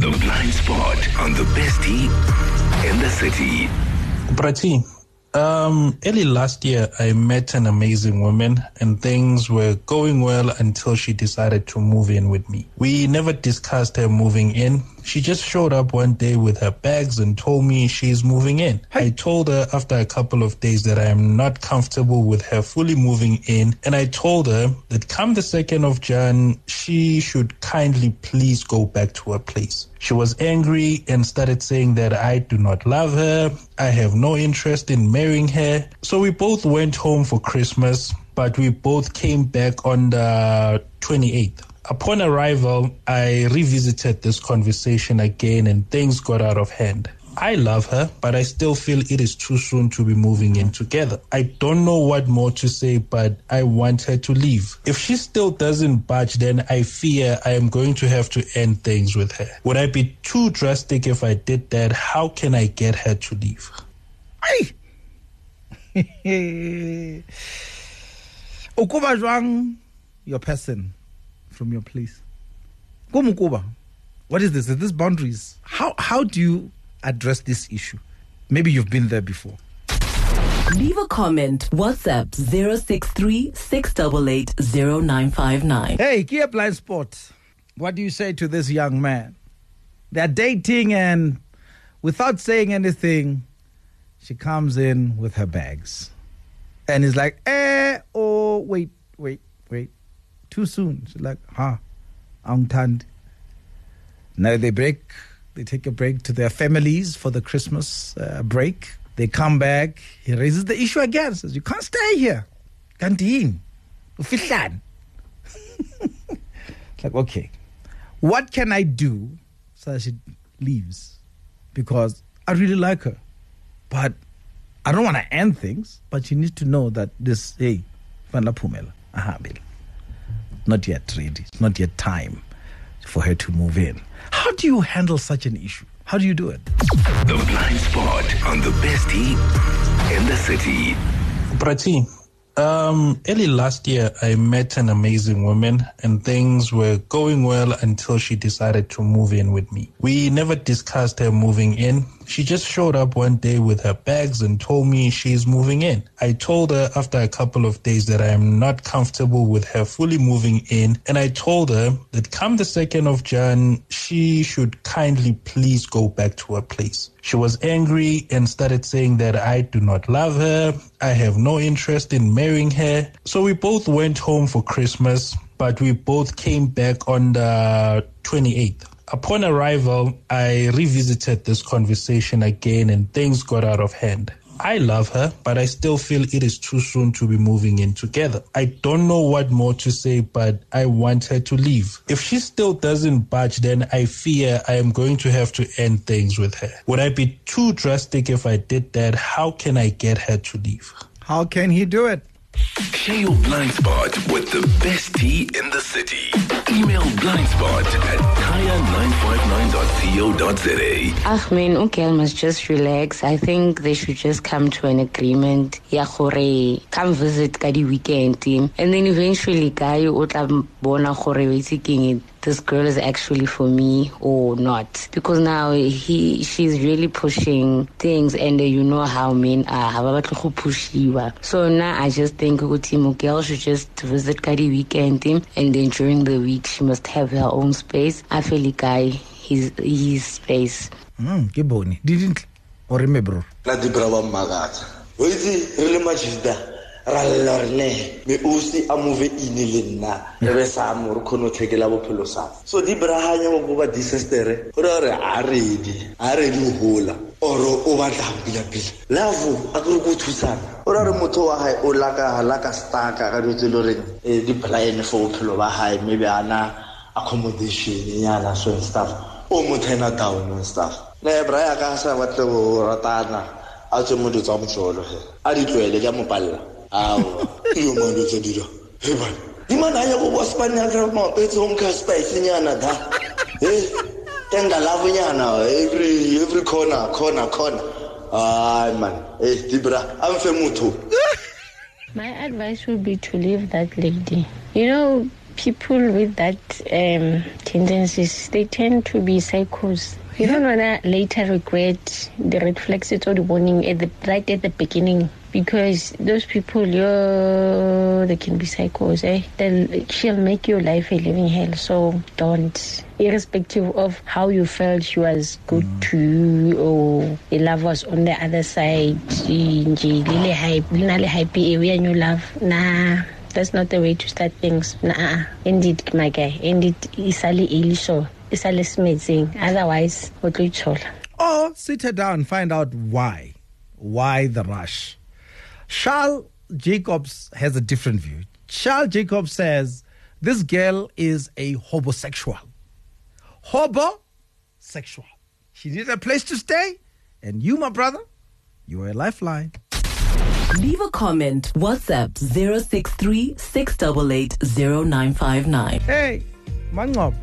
The blind spot on the best T in the city. Prati, um, early last year, I met an amazing woman and things were going well until she decided to move in with me. We never discussed her moving in. She just showed up one day with her bags and told me she's moving in. I told her after a couple of days that I am not comfortable with her fully moving in. And I told her that come the 2nd of Jan, she should kindly please go back to her place. She was angry and started saying that I do not love her. I have no interest in marrying her. So we both went home for Christmas, but we both came back on the 28th. Upon arrival, I revisited this conversation again and things got out of hand. I love her, but I still feel it is too soon to be moving in together. I don't know what more to say, but I want her to leave. If she still doesn't budge, then I fear I am going to have to end things with her. Would I be too drastic if I did that? How can I get her to leave? Hey. ukuba your person from your place? Kumu kuba what is this? Is this boundaries? How how do you address this issue? Maybe you've been there before. Leave a comment. WhatsApp 063 688 0959. hey Kaya blind spot. What do you say to this young man? They're dating and without saying anything she comes in with her bags. And he's like eh oh wait wait wait too soon. She's like huh angtand now they break they take a break to their families for the christmas uh, break. They come back. He raises the issue again. Says you can't stay here. Ufihlani it's like okay. What can i do? So that she leaves because i really like her. But I don't want to end things, but you need to know that this, hey, Vanla Pumela, ahambile. Not yet ready. It's not yet time for her to move in. How do you handle such an issue? How do you do it? The blind spot on the best T in the city. Prati, um, early last year, I met an amazing woman and things were going well until she decided to move in with me. We never discussed her moving in. She just showed up one day with her bags and told me she's moving in. I told her after a couple of days that I am not comfortable with her fully moving in. And I told her that come the 2nd of Jan, she should kindly please go back to her place. She was angry and started saying that I do not love her. I have no interest in marrying her. So we both went home for Christmas, but we both came back on the 28th. Upon arrival, I revisited this conversation again and things got out of hand. I love her, but I still feel it is too soon to be moving in together. I don't know what more to say, but I want her to leave. If she still doesn't budge, then I fear I am going to have to end things with her. Would I be too drastic if I did that? How can I get her to leave? How can he do it? Share your blind spot with the best T in the city. Email blindspot at kaya959.co.za. I mean, okay, must just relax. I think they should just come to an agreement. Gore, come visit ka di weekend team. And then eventually, guy, o tla bona gore basically this girl is actually for me or not. Because now he, she's really pushing things and uh, you know how men are. Ha ba batle go pushiwa. So now I just think ukuthi Mugel should just visit ka weekend team. And then during the week, she must have her own space. I feel like guy, his, his space. Mm, ke bone didn't or me bro la dibra ba mmakatsa o itse re le majida ra lla re ne me osi a move ine le nna re be sa mo re kgone go tlhekela bophelo sa so di brahanya mo go ba disestere gore re a ready a ready go gola or o batlang pila pila lavo a kere go thusana. O re motho wa hae o laka laka staka ka dilo tse le goreng eh, di plan for bophelo ba hae maybe ana accommodation yana so and stuff. O mo turn down and stuff. Le bra ya ka sa batle go ratana a tswe mo ditsa motsolo he a di tlwele ja mo palla ao yo mo ndo tse dira he ba di mana ya go boss ban ya tra mo petse home car space nyana da. Eh tenda lavo nyana every every corner corner corner. Ay man. Eh dibra amfe motho. My advice would be to leave that lady. You know, people with that um, tendencies, they tend to be psychos. You don't wanna later regret the red flags it's already warning at the right at the beginning because those people, yo, they can be psychos. Eh? They'll, she'll make your life a living hell. So don't, irrespective of how you felt she was good to you or the love was on the other side. nje, lile hype, lina le hype area and you love. Nah. That's not the way to start things. Nah, indeed, my guy. Indeed, isali ilisho, isali smithing. Otherwise, what do you chola? Or sit her down and find out why. Why the rush? Charles Jacobs has a different view. Charles Jacobs says this girl is a homosexual. Hobosexual. She needed a place to stay, and you, my brother, you are a lifeline. Leave a comment. WhatsApp 063 688 0959. Hey, Mangob,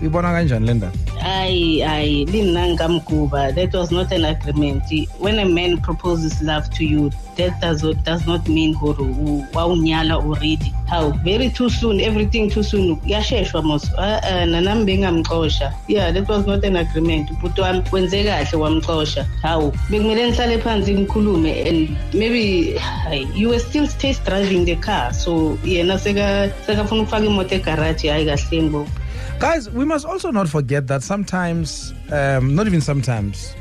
ibona kanjani Linda? I, I didn't ngamkuba. That was not an agreement. When a man proposes love to you, that does not, does not mean horo wawunyala already. How very too soon, everything too soon. Yasheshwa mos. Uh, uh, nanami bengamxosha. Yeah, that was not an agreement. But wami wenze kahle wamxosha. How bekumele nihlale phansi nikhulume and maybe hayi, you were still test driving the car. So yena seka sekafuna ukufaka imoto egarage hayi kahle ngibo. Guys, we must also not forget that sometimes, um, not even sometimes,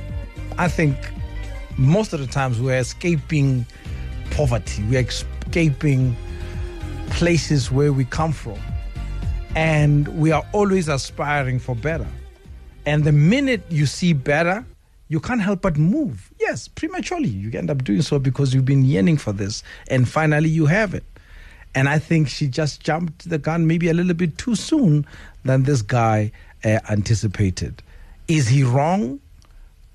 I think most of the times we're escaping poverty, we're escaping places where we come from. And we are always aspiring for better. And the minute you see better, you can't help but move. Yes, prematurely. You end up doing so because you've been yearning for this. And finally, you have it. And I think she just jumped the gun maybe a little bit too soon than this guy uh, anticipated. Is he wrong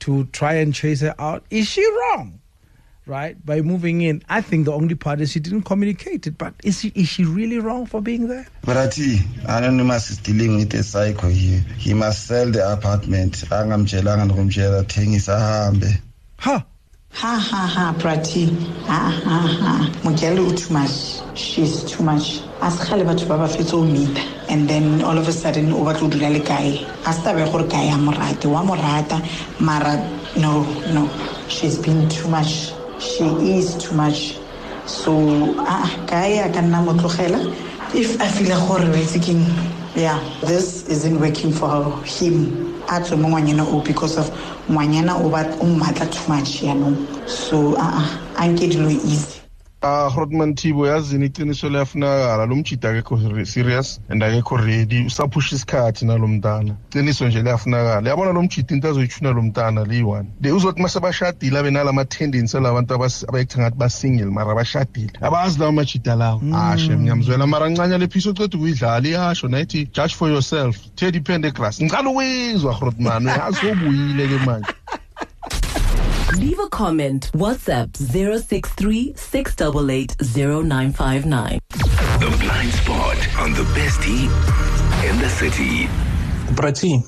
to try and chase her out? Is she wrong? Right? By moving in. I think the only part is she didn't communicate it. But is, she, is she really wrong for being there? Brati, Anonymous is dealing with a psycho here. He must sell the apartment. Angamtshelanga nokumtshela thengisa ahambe. Huh? Ha ha ha, Prati. Ha ha ha. Mogele too much. She's too much. Askgale batho ba ba fetse meet and then all of a sudden o batla o dula le kae. A se tabe gore kae. Wa morata mara no no. She's been too much. She is too much. So ah kae a ka nna. If I feel gore wa itse keng yeah. This isn't working for him. At tswe moment, ngwanyana o because of ngwanyana o bat- o mmatla too much yaanong so a a nke dilo easy Ah Rodman Thibo yazini iqiniso liyafunakala. Lo mjida akekho serious and akekho ready. Usaphusha isikhathi nalo mntana. Iqiniso nje liyafunakala. Yabona lo mjida into azoyithuna lo mntana liyi-one de uzothi mase bashadile abe nalama tendency alabantu abas- abayitha ngathi basingle mara bashadile. Abazi lawo majida lawo. Ashe ngiyamzwela mara ncanya le phisi oceda ukuyidlala iyasho nayithi judge for yourself. Teddy pendergrass ngicala ukuyizwa Rodman uyazi obuyile ke manje Leave a comment. WhatsApp 063 688 0959. The blind spot on the best T in the city. Prati,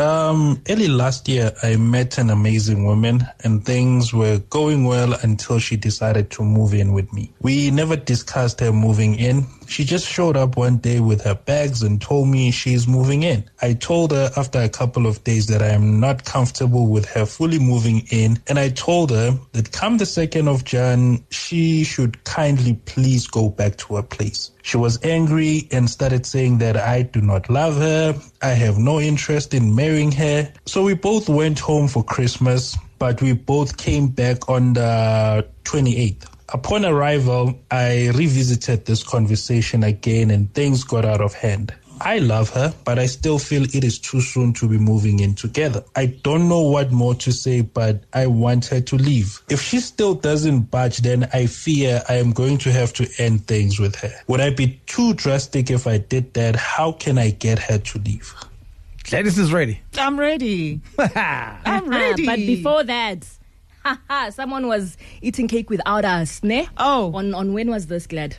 um, early last year, I met an amazing woman, and things were going well until she decided to move in with me. We never discussed her moving in. She just showed up one day with her bags and told me she's moving in. I told her after a couple of days that I am not comfortable with her fully moving in, and I told her that come the 2nd of Jan, she should kindly please go back to her place. She was angry and started saying that I do not love her, I have no interest in marrying her. So we both went home for Christmas, but we both came back on the 28th. Upon arrival, I revisited this conversation again and things got out of hand. I love her, but I still feel it is too soon to be moving in together. I don't know what more to say, but I want her to leave. If she still doesn't budge, then I fear I am going to have to end things with her. Would I be too drastic if I did that? How can I get her to leave? Gladys is ready. I'm ready. I'm ah, ready. but before that, someone was eating cake without us, ne? Oh. On on when was this, Glad?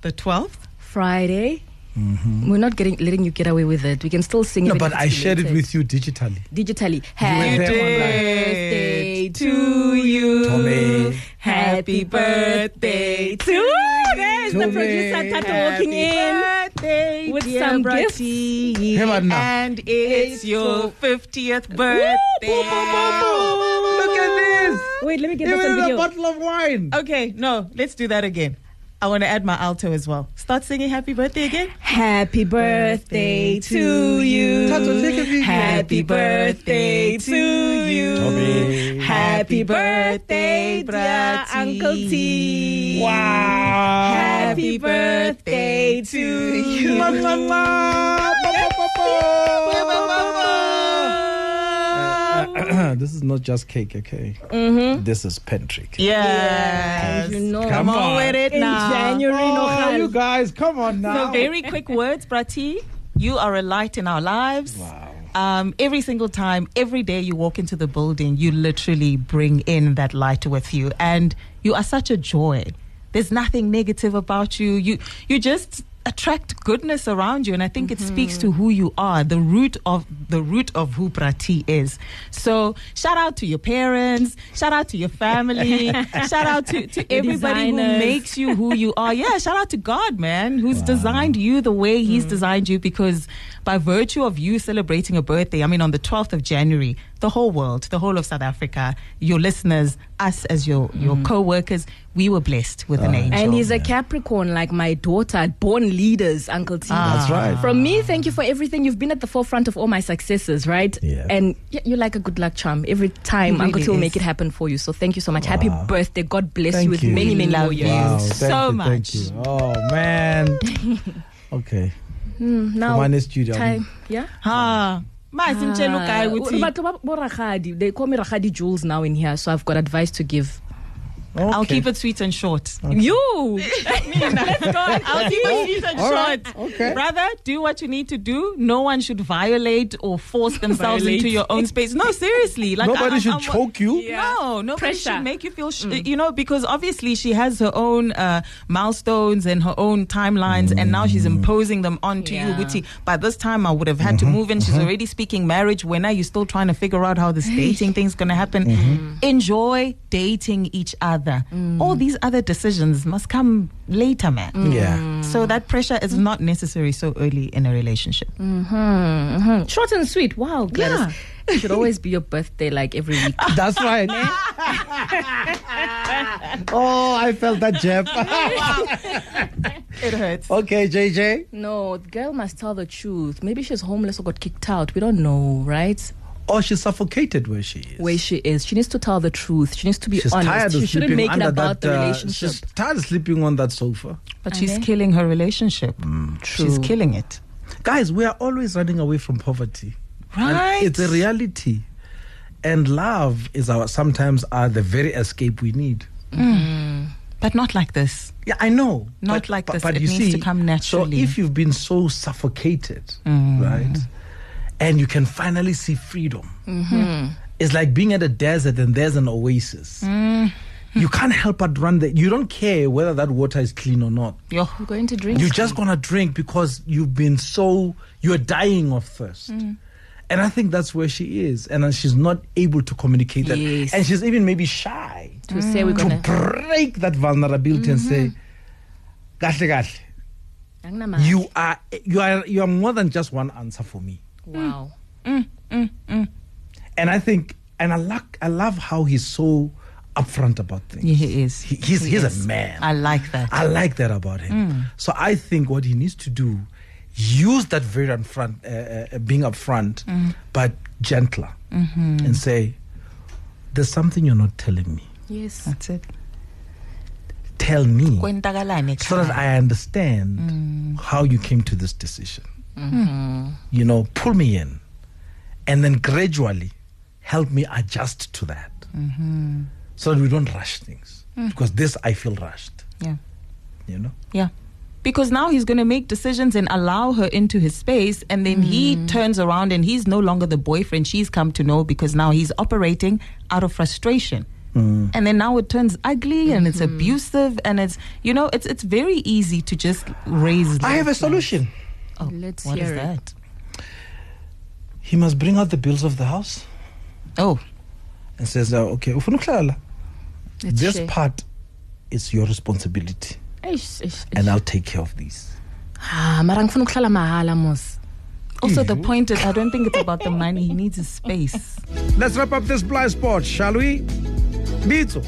The 12th? Friday. Mm-hmm. We're not getting letting you get away with it. We can still sing No, it. but I shared it with you digitally. digitally. were Happy there birthday to you. Tommy. Happy birthday to you. There's the Tommy. producer Tato walking Happy in. birthday, With dear some gifts. Bratty. Come on now. And it's your 50th birthday. Look at this. Wait, let me get this Even on a video. bottle of wine. Okay, no, let's do that again. I want to add my alto as well. Start singing happy birthday again. Happy birthday to you. Tato, take a video. Happy birthday to you. Tommy. Happy birthday, dear Bratty. Uncle T. Wow. Happy birthday to you. Mwah, mwah, mwah. Ba, this is not just cake, okay? Mm-hmm. This is Pentrick. Yes. You know, Come on. with it in now. January, no Oh, hurry. you guys, come on now. So very quick words, Brati. You are a light in our lives. Wow. Um, every single time, every day you walk into the building, you literally bring in that light with you, and you are such a joy. There's nothing negative about you. You you just attract goodness around you, and I think it mm-hmm. speaks to who you are, the root of the root of who Prati is. So shout out to your parents, shout out to your family, shout out to, to everybody who makes you who you are. Yeah, shout out to God, man, who's designed you the way He's mm. designed you because by virtue of you celebrating a birthday, I mean, on the 12th of January, the whole world, the whole of South Africa, your listeners, us as your, your mm-hmm. co workers, we were blessed with an ah, angel. And he's a Capricorn like my daughter, born leaders, Uncle T. Ah. That's right. From me, thank you for everything. You've been at the forefront of all my successes, right? Yeah. And you're like a good luck charm. Every time He Uncle really T will make it happen for you. So thank you so much. Happy birthday. God bless Thank you with you. many, many love more years. Wow, so you, much. Thank you. Oh, man. okay. Mm, now, Come on, let's do that. time. Yeah? Ha. Mazi mtshela uGuy Ah, ukuthi batho ba- They call me Rakgadi Jules now in here, so I've got advice to give. I'll keep it sweet and short. You! Let's go. I'll keep it sweet and All right, short. okay. Brother, do what you need to do. No one should violate or force themselves Violate. into your own space. No, seriously. Like Nobody I- should I'm- choke you. No, nobody Pressure. should make you feel, sh- mm. you know, because obviously she has her own uh, milestones and her own timelines, and now she's mm. imposing them onto you. Yeah. By this time I would have had to mm-hmm. move in. She's mm-hmm. already speaking marriage. When are you still trying to figure out how this dating thing's going to happen? Mm-hmm. Enjoy dating each other. Mm. All these other decisions must come later, man. Mm. Yeah. So that pressure is not necessary so early in a relationship. mm-hmm, mm-hmm. Short and sweet. Wow, Gladys. Yeah. It should always be your birthday, like every week. That's right. oh, I felt that, Jeff. It hurts. okay, JJ. no, the girl must tell the truth. Maybe she's homeless or got kicked out. We don't know, right? Oh, she's suffocated where she is. Where she is. She needs to tell the truth. She needs to be She's honest. tired of she shouldn't sleeping make it under about that. the uh, relationship. she's tired of sleeping on that sofa. But she's killing her relationship. She's True. killing it. Guys, we are always running away from poverty. And Right. it's a reality. And love is our sometimes are the very escape we need. But not like this. Yeah, I know. Not like this. It you needs see, to come naturally. So if you've been so suffocated, Mm. right, and you can finally see freedom, Mm-hmm. it's like being at a desert and there's an oasis. Mm. You can't help but run there. You don't care whether that water is clean or not. Yo. I'm going to drink. You're just gonna drink because you've been so you're dying of thirst. And I think that's where she is, and she's not able to communicate that, Yes. and she's even maybe shy to say we're to gonna. break that vulnerability and say, "Kahle kahle, Angnamali. you are you are you are more than just one answer for me." Mm. Wow. Mm, mm, and I think, and I like I love how he's so upfront about things. Yeah, he is. He- he's He he's is. a man. I like that. I like that about him. So I think what he needs to do, use that very upfront, uh, uh, uh being upfront, mm-hmm. but gentler, mm-hmm. and say, "There's something you're not telling me. Yes. That's it. Tell me, so that. I understand how you came to this decision. You know, pull me in, and then gradually help me adjust to that, so that we don't rush things. Because this I feel rushed. Yeah. You know. Yeah. Because now he's going to make decisions and allow her into his space, and then he mm. turns around and he's no longer the boyfriend she's come to know because now he's operating out of frustration. Mm. And then now it turns ugly and it's mm-hmm. abusive and it's you know it's it's very easy to just raise. I have a love solution. Oh, Let's what is hear it. that? He must bring out the bills of the house Oh, and says, uh, "Okay, ufuna? Let's this share. part is your responsibility, Eish, eish, eish. and I'll take care of these." Ah, mara ngifuna mahala mos. Also, the point is, I don't think it's about the money. He needs his space. Let's wrap up this blind spot, shall we? Bitso,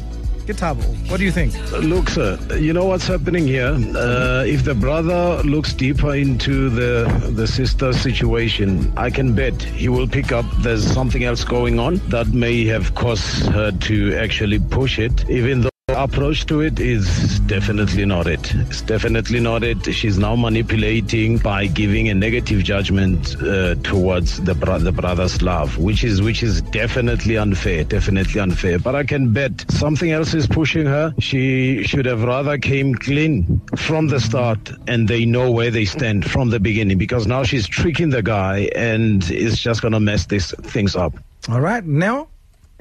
Kitabo, what do you think? Look, sir, you know what's happening here? Uh, if the brother looks deeper into the the sister situation, I can bet he will pick up there's something else going on that may have caused her to actually push it, even though. Approach to it is definitely not it. It's definitely not it. She's now manipulating by giving a negative judgment uh, towards the bro- the brother's love, which is which is definitely unfair. Definitely unfair. But I can bet something else is pushing her. She should have rather came clean from the start, and they know where they stand from the beginning. Because now she's tricking the guy, and it's just gonna mess these things up. All right, now.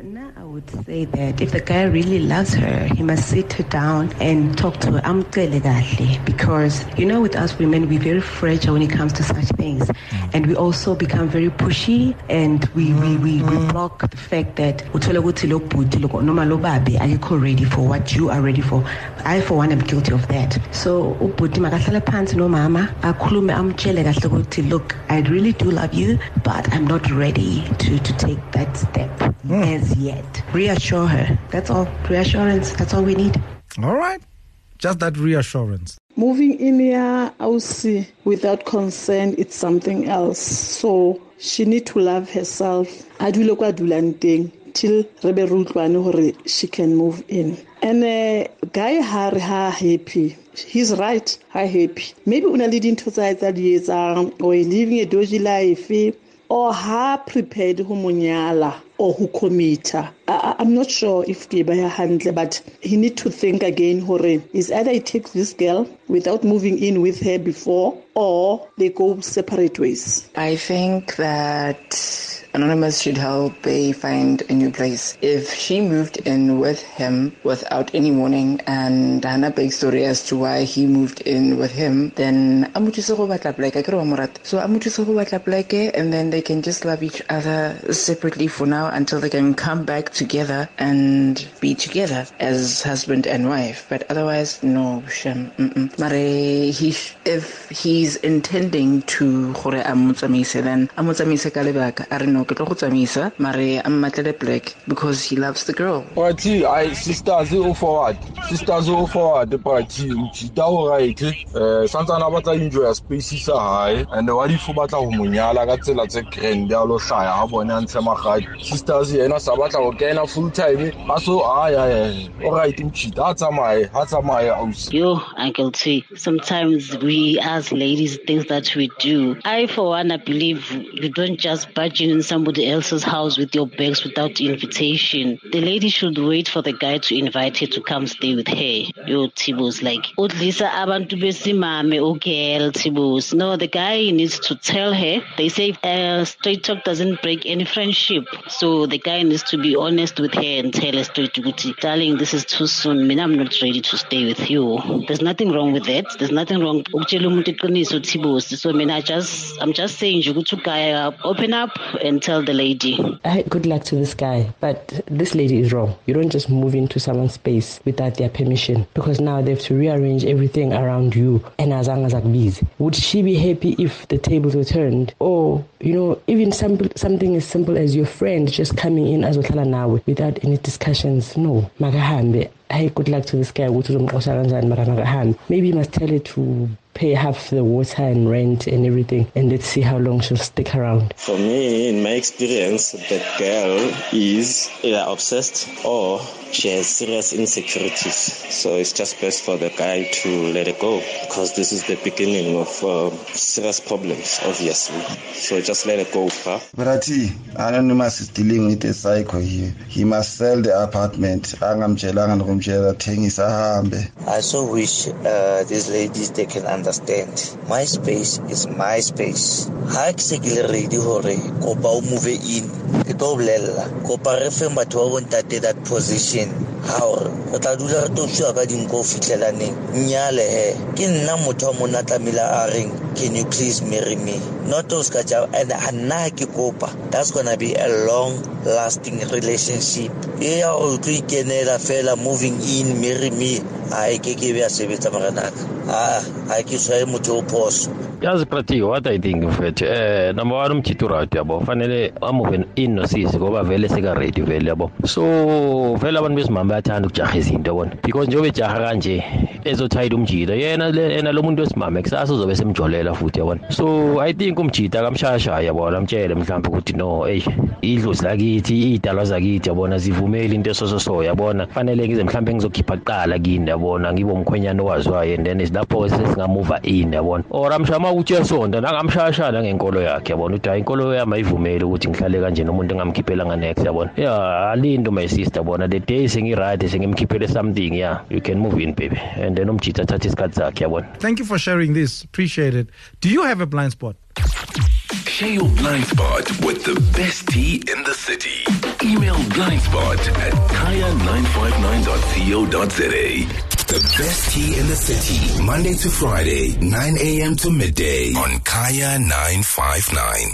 Now I would say that if the guy really loves her, he must sit her down and talk to her. Kahle because you know with us women we're very fragile when it comes to such things. Mm. And we also become very pushy and we we, we, we mm. block the fact that uthola ukuthi lo bhuti lo- noma lo babe ayikho ready for what you are ready for? I for one am guilty of that. So ubhuti makahlale phansi nomama akhulume amtshele kahle ukuthi look I really do love you but I'm not ready to to take that step. Mm. As yet reassure her that's all reassurance that's all we need All right, just that reassurance. Moving in here, I will see without consent, it's something else. So she need to love herself. A dule kwa dulang teng till re be re utlwane hore she can move in. And uh, guy ha re ha happy. He's right, ha happy. Maybe una le dintho tsa hae tsa or living a dodgy life or ha prepared ho monyala or who committer. I, I'm not sure if ke baya hantle, but he need to think again. Hore is either he takes this girl without moving in with her before, or they go separate ways. I think that Anonymous should help Bay find a new place. If she moved in with him without any warning and Hana big story as to why he moved in with him, then amutise go batla pleke ke re wa mo rata. So and then they can just love each other separately for now until they can come back together and be together as husband and wife. But otherwise, no, shem. Mare he if he's intending to gore a mo tsamaise then a mo tsamaise ka a re no ke tlo go tsamaisa mare a mmatlele black because he loves the girl. Party i sisters o forward. Sisters o forward party. Mchita o right. Eh santsana a batla enjoy space sa hae and wa difu batla go monyala ka tsela tse grand ya lo hlaya ha bone a ntshe magadi. Sisters yena sa batla go kena full time a so ay ay o right mchita a tsamaye ha tsamaye ausi. Yo, Uncle T, sometimes we as ladies, things that we do. I, for one, I believe you don't just barge in somebody else's house with your bags without invitation. The lady should wait for the guy to invite her to come stay with her. Yo, Tibos, like, oh, lisa, udlisa abantu besimame, girl, Tibos. No, the guy needs to tell her. They say uh, straight talk doesn't break any friendship. So the guy needs to be honest with her and tell her straight, ukuthi, darling, this is too soon. Mina, I'm not ready to stay with you. There's nothing wrong with that. There's nothing wrong. So mina, I just, I'm just saying, you go to guy open up and tell the lady. I, good luck to this guy but this lady is wrong. You don't just move into someone's space without their permission because now they have to rearrange everything around you. And azange zakubizi would she be happy if the tables were turned? Or you know even simple, something as simple as your friend just coming in as nawe without any discussions? No. Makahambe. Hey good luck to this guy. Maybe you must tell it to pay half the water and rent and everything and let's see how long she'll stick around For me, in my experience, the girl is either obsessed or she has serious insecurities. So it's just best for the guy to let it go because this is the beginning of uh, serious problems, obviously. So just let it go, huh? Brati, Anonymous is dealing with a psycho here. He must sell the apartment. Angamtshelanga nokumtshela thengisa ahambe. I so wish uh, these ladies they can understand. My space is my space. Ha ke se ke le ready hore kopa o move in. Ke tlo bolella. Kopa re fe batho ba bontate that position. Ha hore re tla dula re toswa ka dinko fitlela neng. Nyale he. Ke nna motho wa mona tlamela a reng can you please marry me? Not those ka ja and nna ke kopa. That's gonna be a long lasting relationship. E ya o tlo ikenela fela moving in marry me a e ke ke be a sebetsa morenaka aa a ke tshware motho o phoso. Yazi prati what i think mfethu. Eh number one umjito right yabo. Fanele amuve in nosisi ngoba vele seka-ready vele yabo. So vele abantu besimama bayathanda ukujaha izinto yabona? Because njengoba ejaha kanje ezothayida umjito yena le- yena lo muntu wesimama kusasa uzobe semjolela futhi yabona? So i think umjito akamshayashaya yabona amtshele mhlawumbe ukuthi no eyi idlozi lakithi iy'dalwa zakithi yabona? Zivumeli into esososo yabona? Fanele ngize mhlawumbe ngizokhipha kuqala kini yabona? Ngibe umkhwenyana owaziwayo and then lapho sesingamuva in yabona? Or amshama ukuthi uyasonda nangamshayashaya ngenkolo yakhe yabona? Ukuthi hayi inkolo yami ayivumeli ukuthi ngihlale kanje nomuntu engamkhiphela next yabona? Ya alindo my sister bona the day sengi-right sengimkhiphele something yeah you can move in baby. And then umjita athathe isikhathi sakhe yabona Thank you for sharing this. Appreciate it. Do you have a blind spot? Share your blind spot with the best T in the city. Email blindspot at kaya959.co.za. The best T in the city, Monday to Friday, 9 a.m. to midday on Kaya 959.